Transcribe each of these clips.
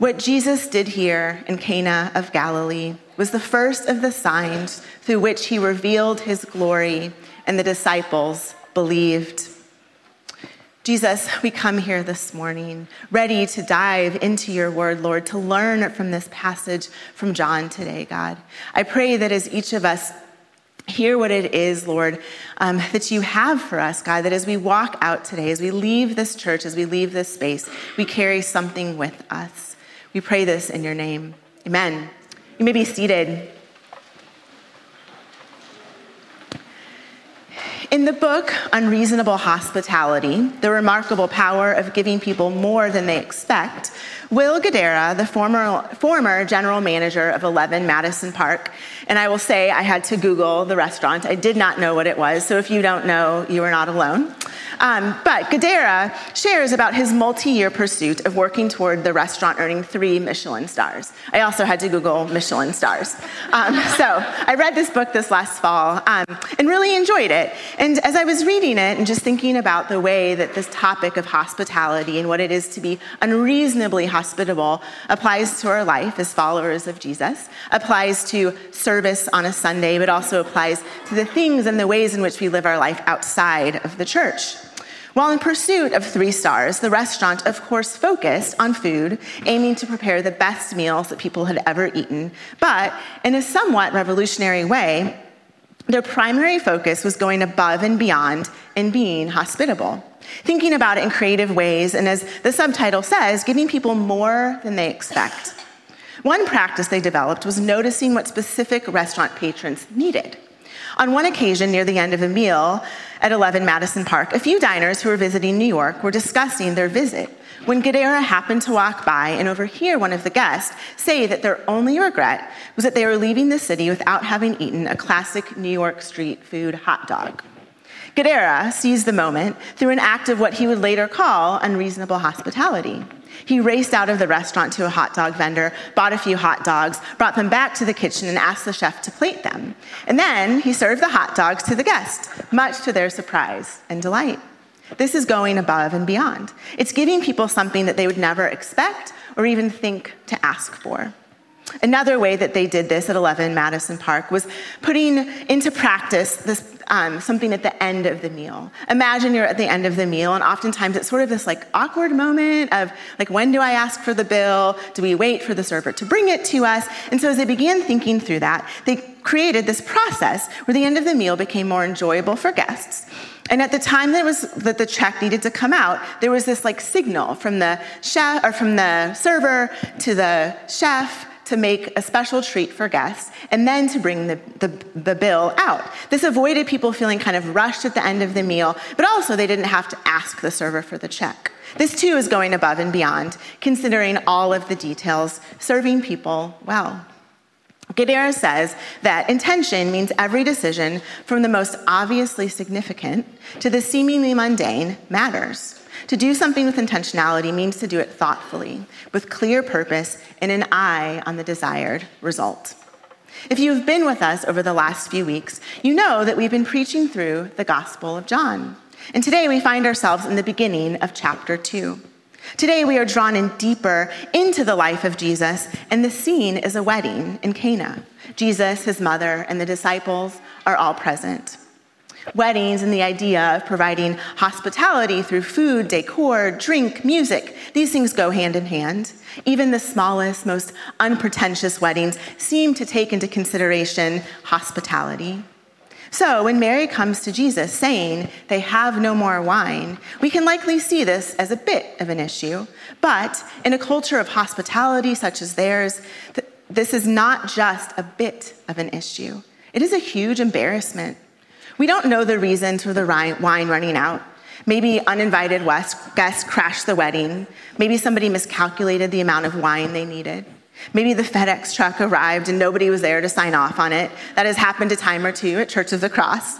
What Jesus did here in Cana of Galilee was the first of the signs through which he revealed his glory, and the disciples believed. Jesus, we come here this morning ready to dive into your word, Lord, to learn from this passage from John today, God. I pray that as each of us hear what it is, Lord, um, that you have for us, God, that as we walk out today, as we leave this church, as we leave this space, we carry something with us. We pray this in your name. Amen. You may be seated. In the book Unreasonable Hospitality, the remarkable power of giving people more than they expect, Will Guidara, the former, former general manager of 11 Madison Park, and I will say I had to Google the restaurant. I did not know what it was, so if you don't know, you are not alone. Um, but Guidara shares about his multi year pursuit of working toward the restaurant earning three Michelin stars. I also had to Google Michelin stars. Um, so I read this book this last fall um, and really enjoyed it. And as I was reading it and just thinking about the way that this topic of hospitality and what it is to be unreasonably hospitable applies to our life as followers of Jesus, applies to service on a Sunday, but also applies to the things and the ways in which we live our life outside of the church. While in pursuit of three stars, the restaurant, of course, focused on food, aiming to prepare the best meals that people had ever eaten. But in a somewhat revolutionary way, their primary focus was going above and beyond in being hospitable. Thinking about it in creative ways, and as the subtitle says, giving people more than they expect. One practice they developed was noticing what specific restaurant patrons needed. On one occasion, near the end of a meal at 11 Madison Park, a few diners who were visiting New York were discussing their visit when Guidara happened to walk by and overhear one of the guests say that their only regret was that they were leaving the city without having eaten a classic New York street food hot dog. Guidara seized the moment through an act of what he would later call unreasonable hospitality. He raced out of the restaurant to a hot dog vendor, bought a few hot dogs, brought them back to the kitchen, and asked the chef to plate them. And then he served the hot dogs to the guests, much to their surprise and delight. This is going above and beyond. It's giving people something that they would never expect or even think to ask for. Another way that they did this at 11 Madison Park was putting into practice this um, something at the end of the meal. Imagine you're at the end of the meal, and oftentimes it's sort of this like awkward moment of like, when do I ask for the bill? Do we wait for the server to bring it to us? And so as they began thinking through that, they created this process where the end of the meal became more enjoyable for guests. And at the time that was that the check needed to come out, there was this like signal from the chef or from the server to the chef to make a special treat for guests and then to bring the, the, the, bill out. This avoided people feeling kind of rushed at the end of the meal, but also they didn't have to ask the server for the check. This too is going above and beyond, considering all of the details, serving people well. Guidara says that intention means every decision from the most obviously significant to the seemingly mundane matters. To do something with intentionality means to do it thoughtfully, with clear purpose and an eye on the desired result. If you've been with us over the last few weeks, you know that we've been preaching through the Gospel of John. And today we find ourselves in the beginning of chapter 2. Today we are drawn in deeper into the life of Jesus, and the scene is a wedding in Cana. Jesus, his mother, and the disciples are all present. Weddings and the idea of providing hospitality through food, decor, drink, music, these things go hand in hand. Even the smallest, most unpretentious weddings seem to take into consideration hospitality. So, when Mary comes to Jesus saying they have no more wine, we can likely see this as a bit of an issue. But in a culture of hospitality such as theirs, this is not just a bit of an issue, it is a huge embarrassment. We don't know the reason for the wine running out. Maybe uninvited guests crashed the wedding. Maybe somebody miscalculated the amount of wine they needed. Maybe the FedEx truck arrived and nobody was there to sign off on it. That has happened a time or two at Church of the Cross.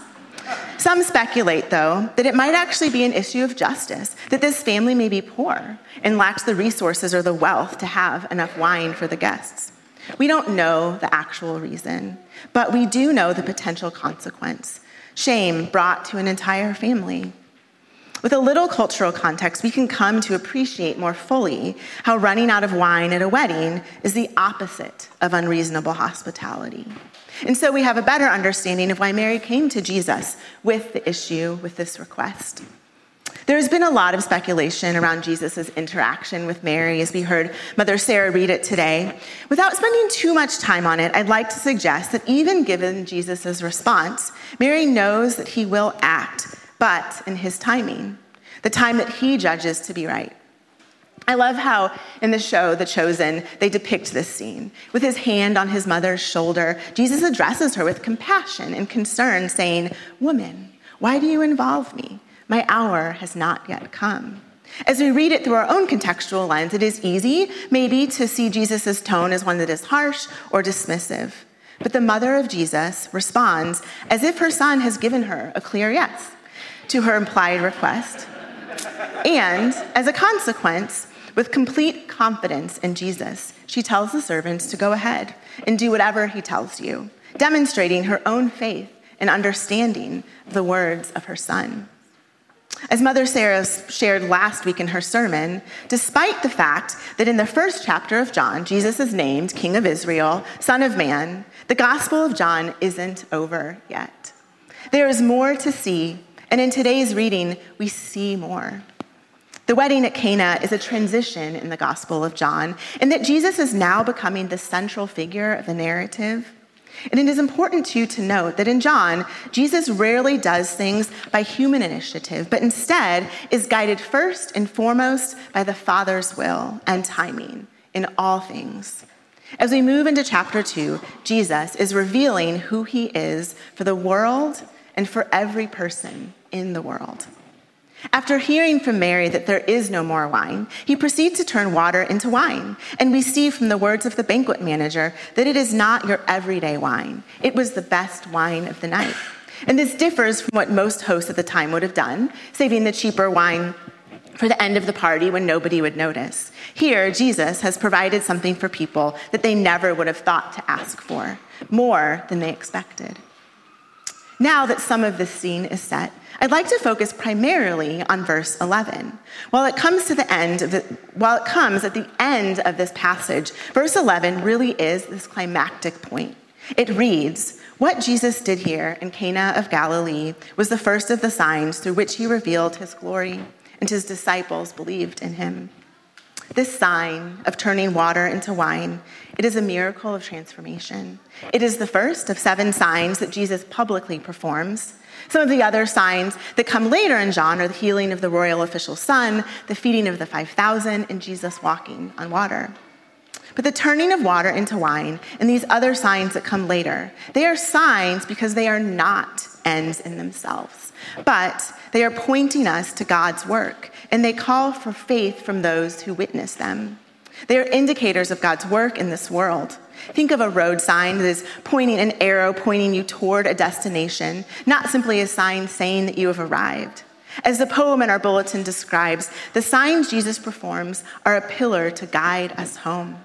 Some speculate, though, that it might actually be an issue of justice, that this family may be poor and lacks the resources or the wealth to have enough wine for the guests. We don't know the actual reason, but we do know the potential consequence shame brought to an entire family. With a little cultural context, we can come to appreciate more fully how running out of wine at a wedding is the opposite of unreasonable hospitality. And so we have a better understanding of why Mary came to Jesus with the issue, with this request. There's been a lot of speculation around Jesus' interaction with Mary as we heard Mother Sarah read it today. Without spending too much time on it, I'd like to suggest that even given Jesus' response, Mary knows that he will act but in his timing, the time that he judges to be right. I love how in the show, The Chosen, they depict this scene. With his hand on his mother's shoulder, Jesus addresses her with compassion and concern, saying, Woman, why do you involve me? My hour has not yet come. As we read it through our own contextual lens, it is easy, maybe, to see Jesus' tone as one that is harsh or dismissive. But the mother of Jesus responds as if her son has given her a clear yes to her implied request. And as a consequence, with complete confidence in Jesus, she tells the servants to go ahead and do whatever he tells you, demonstrating her own faith and understanding the words of her son. As Mother Sarah shared last week in her sermon, despite the fact that in the first chapter of John, Jesus is named King of Israel, Son of Man, the Gospel of John isn't over yet. There is more to see and in today's reading, we see more. The wedding at Cana is a transition in the Gospel of John, and that Jesus is now becoming the central figure of the narrative. And it is important too to note that in John, Jesus rarely does things by human initiative, but instead is guided first and foremost by the Father's will and timing in all things. As we move into chapter two, Jesus is revealing who he is for the world and for every person in the world. After hearing from Mary that there is no more wine, he proceeds to turn water into wine. And we see from the words of the banquet manager that it is not your everyday wine. It was the best wine of the night. And this differs from what most hosts at the time would have done, saving the cheaper wine for the end of the party when nobody would notice. Here, Jesus has provided something for people that they never would have thought to ask for, more than they expected. Now that some of this scene is set, I'd like to focus primarily on verse 11. While it comes to the end the, while it comes at the end of this passage, verse 11 really is this climactic point. It reads, "What Jesus did here in Cana of Galilee was the first of the signs through which he revealed his glory, and his disciples believed in him." This sign of turning water into wine, it is a miracle of transformation. It is the first of seven signs that Jesus publicly performs. Some of the other signs that come later in John are the healing of the royal official's son, the feeding of the 5,000, and Jesus walking on water. But the turning of water into wine and these other signs that come later, they are signs because they are not ends in themselves, but they are pointing us to God's work and they call for faith from those who witness them. They are indicators of God's work in this world. Think of a road sign that is pointing an arrow pointing you toward a destination, not simply a sign saying that you have arrived. As the poem in our bulletin describes, the signs Jesus performs are a pillar to guide us home.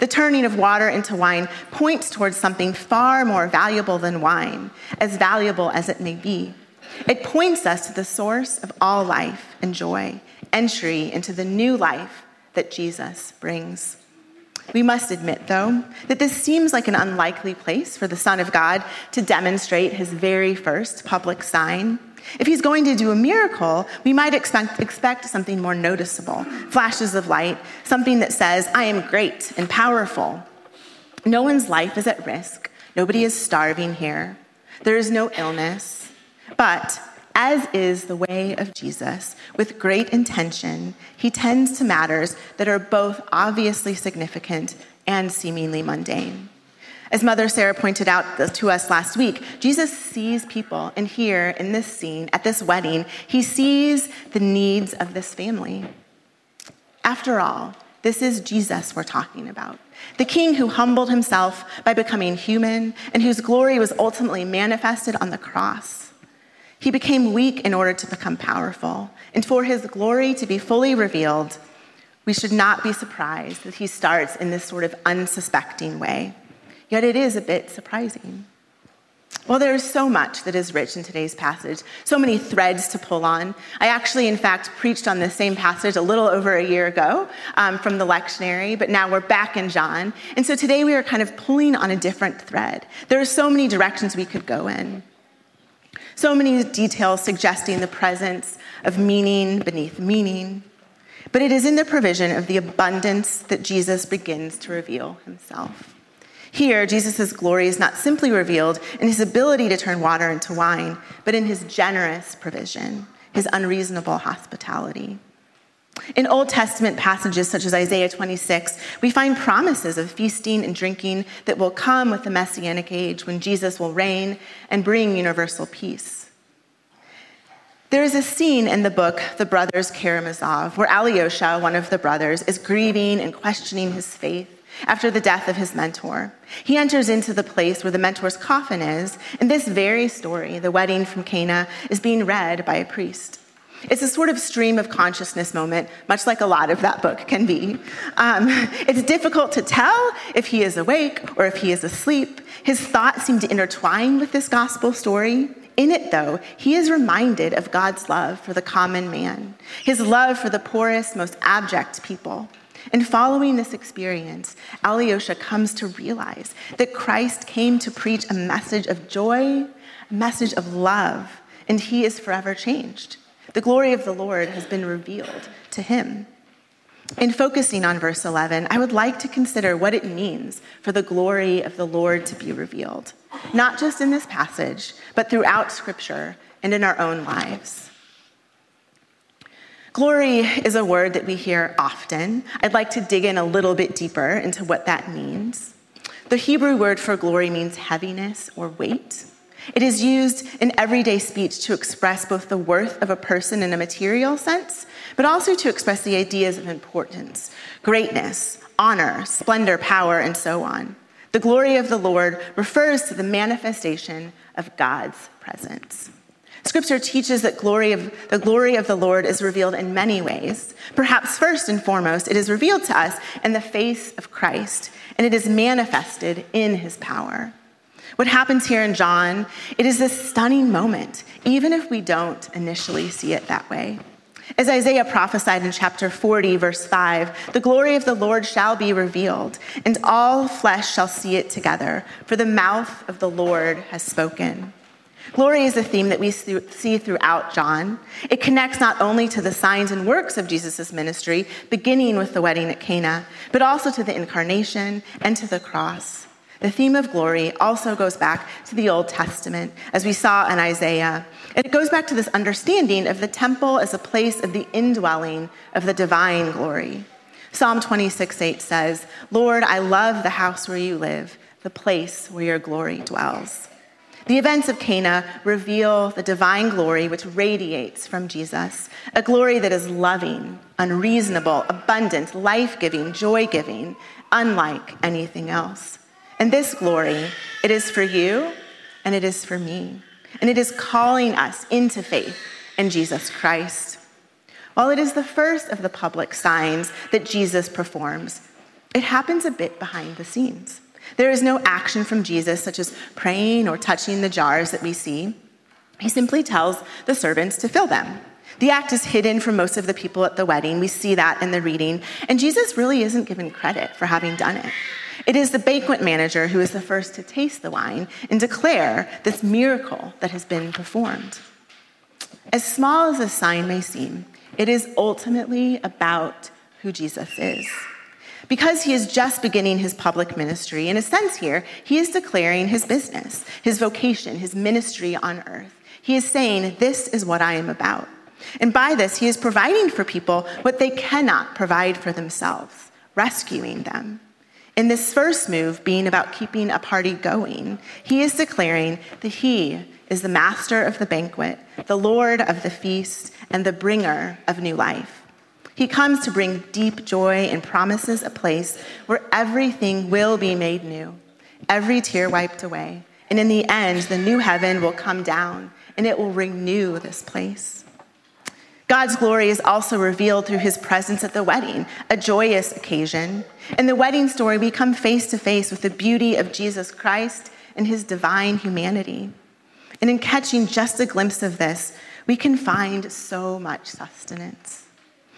The turning of water into wine points towards something far more valuable than wine, as valuable as it may be. It points us to the source of all life and joy, entry into the new life that Jesus brings. We must admit, though, that this seems like an unlikely place for the Son of God to demonstrate his very first public sign. If he's going to do a miracle, we might expect, expect something more noticeable flashes of light, something that says, I am great and powerful. No one's life is at risk. Nobody is starving here. There is no illness. But as is the way of Jesus, with great intention, he tends to matters that are both obviously significant and seemingly mundane. As Mother Sarah pointed out to us last week, Jesus sees people, and here in this scene, at this wedding, he sees the needs of this family. After all, this is Jesus we're talking about. The king who humbled himself by becoming human and whose glory was ultimately manifested on the cross. He became weak in order to become powerful. And for his glory to be fully revealed, we should not be surprised that he starts in this sort of unsuspecting way. Yet it is a bit surprising. Well, there is so much that is rich in today's passage, so many threads to pull on. I actually, in fact, preached on this same passage a little over a year ago um, from the lectionary, but now we're back in John. And so today we are kind of pulling on a different thread. There are so many directions we could go in, so many details suggesting the presence of meaning beneath meaning. But it is in the provision of the abundance that Jesus begins to reveal himself. Here, Jesus' glory is not simply revealed in his ability to turn water into wine, but in his generous provision, his unreasonable hospitality. In Old Testament passages such as Isaiah 26, we find promises of feasting and drinking that will come with the Messianic age when Jesus will reign and bring universal peace. There is a scene in the book, The Brothers Karamazov, where Alyosha, one of the brothers, is grieving and questioning his faith after the death of his mentor. He enters into the place where the mentor's coffin is, and this very story, the wedding from Cana, is being read by a priest. It's a sort of stream of consciousness moment, much like a lot of that book can be. Um, it's difficult to tell if he is awake or if he is asleep. His thoughts seem to intertwine with this gospel story. In it, though, he is reminded of God's love for the common man, his love for the poorest, most abject people. And following this experience, Alyosha comes to realize that Christ came to preach a message of joy, a message of love, and he is forever changed. The glory of the Lord has been revealed to him. In focusing on verse 11, I would like to consider what it means for the glory of the Lord to be revealed, not just in this passage, but throughout Scripture and in our own lives. Glory is a word that we hear often. I'd like to dig in a little bit deeper into what that means. The Hebrew word for glory means heaviness or weight. It is used in everyday speech to express both the worth of a person in a material sense, but also to express the ideas of importance, greatness, honor, splendor, power, and so on. The glory of the Lord refers to the manifestation of God's presence. Scripture teaches that glory of, the glory of the Lord is revealed in many ways. Perhaps first and foremost, it is revealed to us in the face of Christ, and it is manifested in his power. What happens here in John, it is this stunning moment, even if we don't initially see it that way. As Isaiah prophesied in chapter 40, verse 5, the glory of the Lord shall be revealed, and all flesh shall see it together, for the mouth of the Lord has spoken. Glory is a theme that we see throughout John. It connects not only to the signs and works of Jesus' ministry, beginning with the wedding at Cana, but also to the incarnation and to the cross. The theme of glory also goes back to the Old Testament, as we saw in Isaiah. And it goes back to this understanding of the temple as a place of the indwelling of the divine glory. Psalm 26 8 says, Lord, I love the house where you live, the place where your glory dwells. The events of Cana reveal the divine glory which radiates from Jesus, a glory that is loving, unreasonable, abundant, life giving, joy giving, unlike anything else. And this glory, it is for you and it is for me. And it is calling us into faith in Jesus Christ. While it is the first of the public signs that Jesus performs, it happens a bit behind the scenes. There is no action from Jesus, such as praying or touching the jars that we see. He simply tells the servants to fill them. The act is hidden from most of the people at the wedding. We see that in the reading. And Jesus really isn't given credit for having done it. It is the banquet manager who is the first to taste the wine and declare this miracle that has been performed. As small as this sign may seem, it is ultimately about who Jesus is. Because he is just beginning his public ministry, in a sense, here, he is declaring his business, his vocation, his ministry on earth. He is saying, This is what I am about. And by this, he is providing for people what they cannot provide for themselves, rescuing them. In this first move, being about keeping a party going, he is declaring that he is the master of the banquet, the Lord of the feast, and the bringer of new life. He comes to bring deep joy and promises a place where everything will be made new, every tear wiped away. And in the end, the new heaven will come down and it will renew this place. God's glory is also revealed through his presence at the wedding, a joyous occasion. In the wedding story, we come face to face with the beauty of Jesus Christ and his divine humanity. And in catching just a glimpse of this, we can find so much sustenance.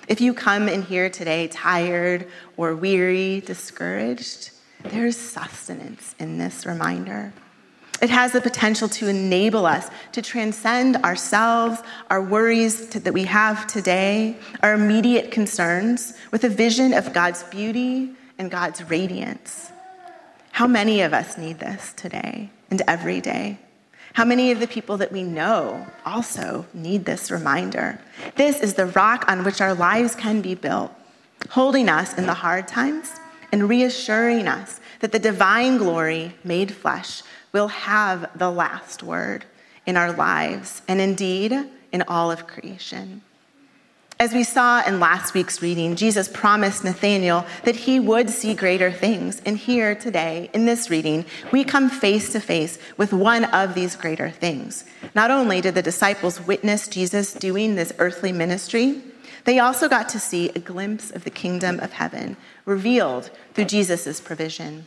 If you come in here today tired or weary, discouraged, there's sustenance in this reminder. It has the potential to enable us to transcend ourselves, our worries to, that we have today, our immediate concerns, with a vision of God's beauty and God's radiance. How many of us need this today and every day? How many of the people that we know also need this reminder? This is the rock on which our lives can be built, holding us in the hard times and reassuring us that the divine glory made flesh will have the last word in our lives and indeed in all of creation. As we saw in last week's reading, Jesus promised Nathanael that he would see greater things. And here today, in this reading, we come face to face with one of these greater things. Not only did the disciples witness Jesus doing this earthly ministry, they also got to see a glimpse of the kingdom of heaven revealed through Jesus' provision.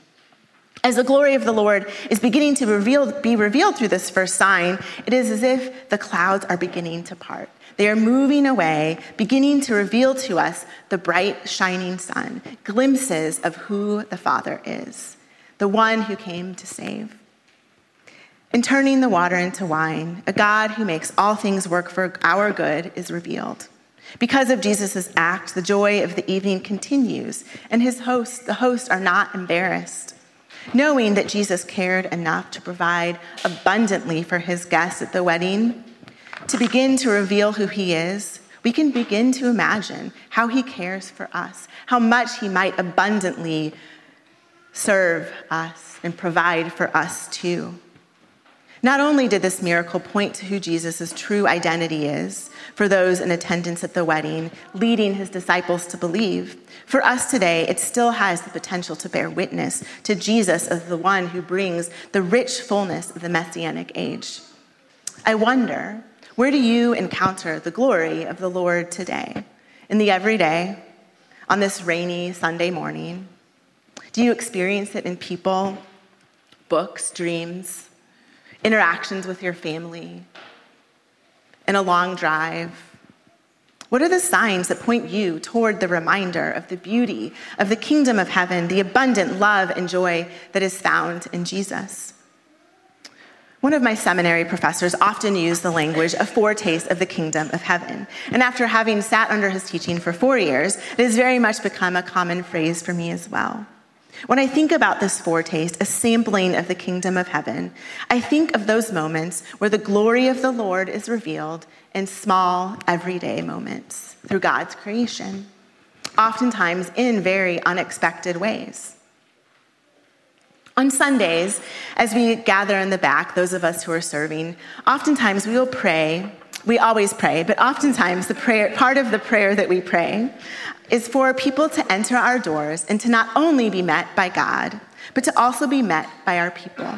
As the glory of the Lord is beginning to reveal, be revealed through this first sign, it is as if the clouds are beginning to part. They are moving away, beginning to reveal to us the bright, shining sun, glimpses of who the Father is, the one who came to save. In turning the water into wine, a God who makes all things work for our good is revealed. Because of Jesus' act, the joy of the evening continues, and his hosts, the hosts, are not embarrassed. Knowing that Jesus cared enough to provide abundantly for his guests at the wedding, to begin to reveal who he is, we can begin to imagine how he cares for us, how much he might abundantly serve us and provide for us too. Not only did this miracle point to who Jesus' true identity is for those in attendance at the wedding, leading his disciples to believe, for us today, it still has the potential to bear witness to Jesus as the one who brings the rich fullness of the messianic age. I wonder, where do you encounter the glory of the Lord today? In the everyday, on this rainy Sunday morning? Do you experience it in people, books, dreams? Interactions with your family, in a long drive? What are the signs that point you toward the reminder of the beauty of the kingdom of heaven, the abundant love and joy that is found in Jesus? One of my seminary professors often used the language a foretaste of the kingdom of heaven. And after having sat under his teaching for four years, it has very much become a common phrase for me as well. When I think about this foretaste, a sampling of the kingdom of heaven, I think of those moments where the glory of the Lord is revealed in small, everyday moments through God's creation, oftentimes in very unexpected ways. On Sundays, as we gather in the back, those of us who are serving, oftentimes we will pray. We always pray, but oftentimes the prayer, part of the prayer that we pray is for people to enter our doors and to not only be met by God, but to also be met by our people.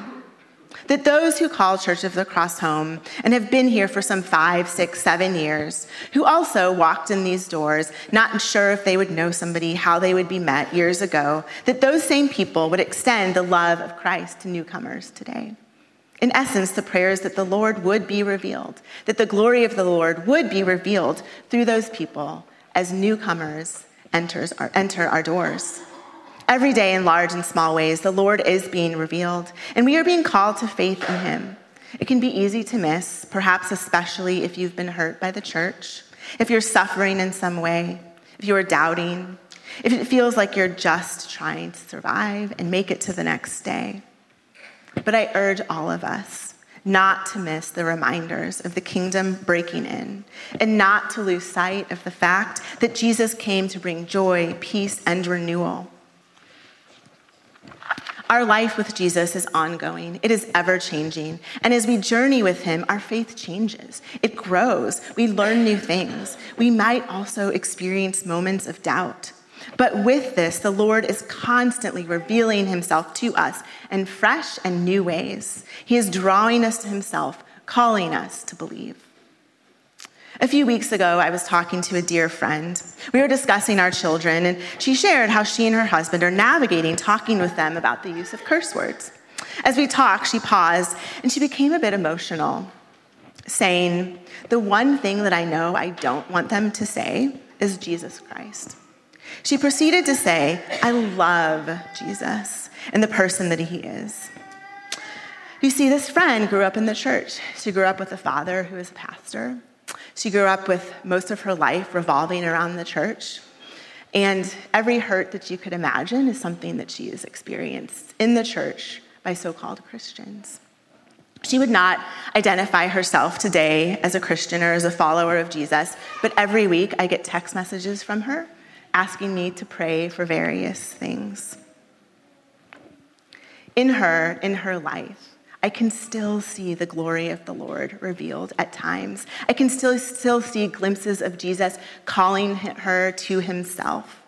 That those who call Church of the Cross home and have been here for some five, six, seven years, who also walked in these doors, not sure if they would know somebody, how they would be met years ago, that those same people would extend the love of Christ to newcomers today. In essence, the prayer is that the Lord would be revealed, that the glory of the Lord would be revealed through those people as newcomers enters our, enter our doors. Every day, in large and small ways, the Lord is being revealed, and we are being called to faith in Him. It can be easy to miss, perhaps especially if you've been hurt by the church, if you're suffering in some way, if you are doubting, if it feels like you're just trying to survive and make it to the next day. But I urge all of us not to miss the reminders of the kingdom breaking in, and not to lose sight of the fact that Jesus came to bring joy, peace, and renewal. Our life with Jesus is ongoing, it is ever changing. And as we journey with him, our faith changes, it grows, we learn new things. We might also experience moments of doubt. But with this, the Lord is constantly revealing himself to us in fresh and new ways. He is drawing us to himself, calling us to believe. A few weeks ago, I was talking to a dear friend. We were discussing our children, and she shared how she and her husband are navigating talking with them about the use of curse words. As we talked, she paused and she became a bit emotional, saying, The one thing that I know I don't want them to say is Jesus Christ. She proceeded to say, I love Jesus and the person that he is. You see, this friend grew up in the church. She grew up with a father who was a pastor. She grew up with most of her life revolving around the church. And every hurt that you could imagine is something that she has experienced in the church by so called Christians. She would not identify herself today as a Christian or as a follower of Jesus, but every week I get text messages from her asking me to pray for various things. In her, in her life, I can still see the glory of the Lord revealed at times. I can still, still see glimpses of Jesus calling her to himself.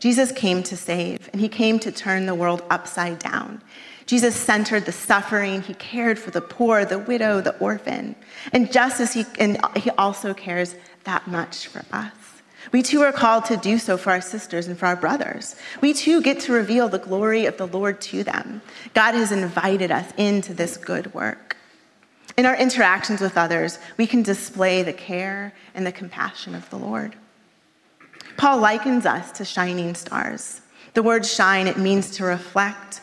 Jesus came to save, and he came to turn the world upside down. Jesus centered the suffering. He cared for the poor, the widow, the orphan. And just as he, and he also cares that much for us. We too are called to do so for our sisters and for our brothers. We too get to reveal the glory of the Lord to them. God has invited us into this good work. In our interactions with others, we can display the care and the compassion of the Lord. Paul likens us to shining stars. The word shine, it means to reflect.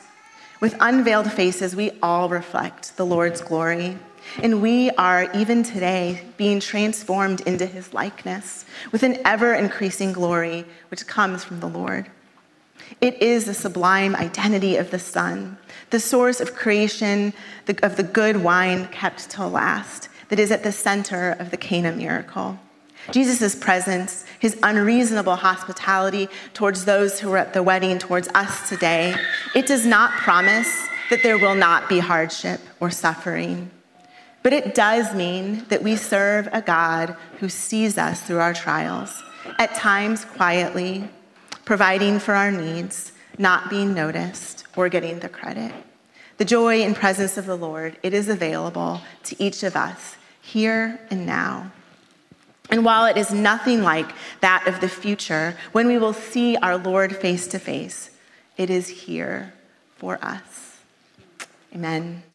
With unveiled faces, we all reflect the Lord's glory. And we are, even today, being transformed into his likeness with an ever increasing glory which comes from the Lord. It is the sublime identity of the Son, the source of creation, of the good wine kept till last, that is at the center of the Cana miracle. Jesus' presence, his unreasonable hospitality towards those who were at the wedding, towards us today, it does not promise that there will not be hardship or suffering. But it does mean that we serve a God who sees us through our trials, at times quietly, providing for our needs, not being noticed or getting the credit. The joy and presence of the Lord, it is available to each of us here and now. And while it is nothing like that of the future, when we will see our Lord face to face, it is here for us. Amen.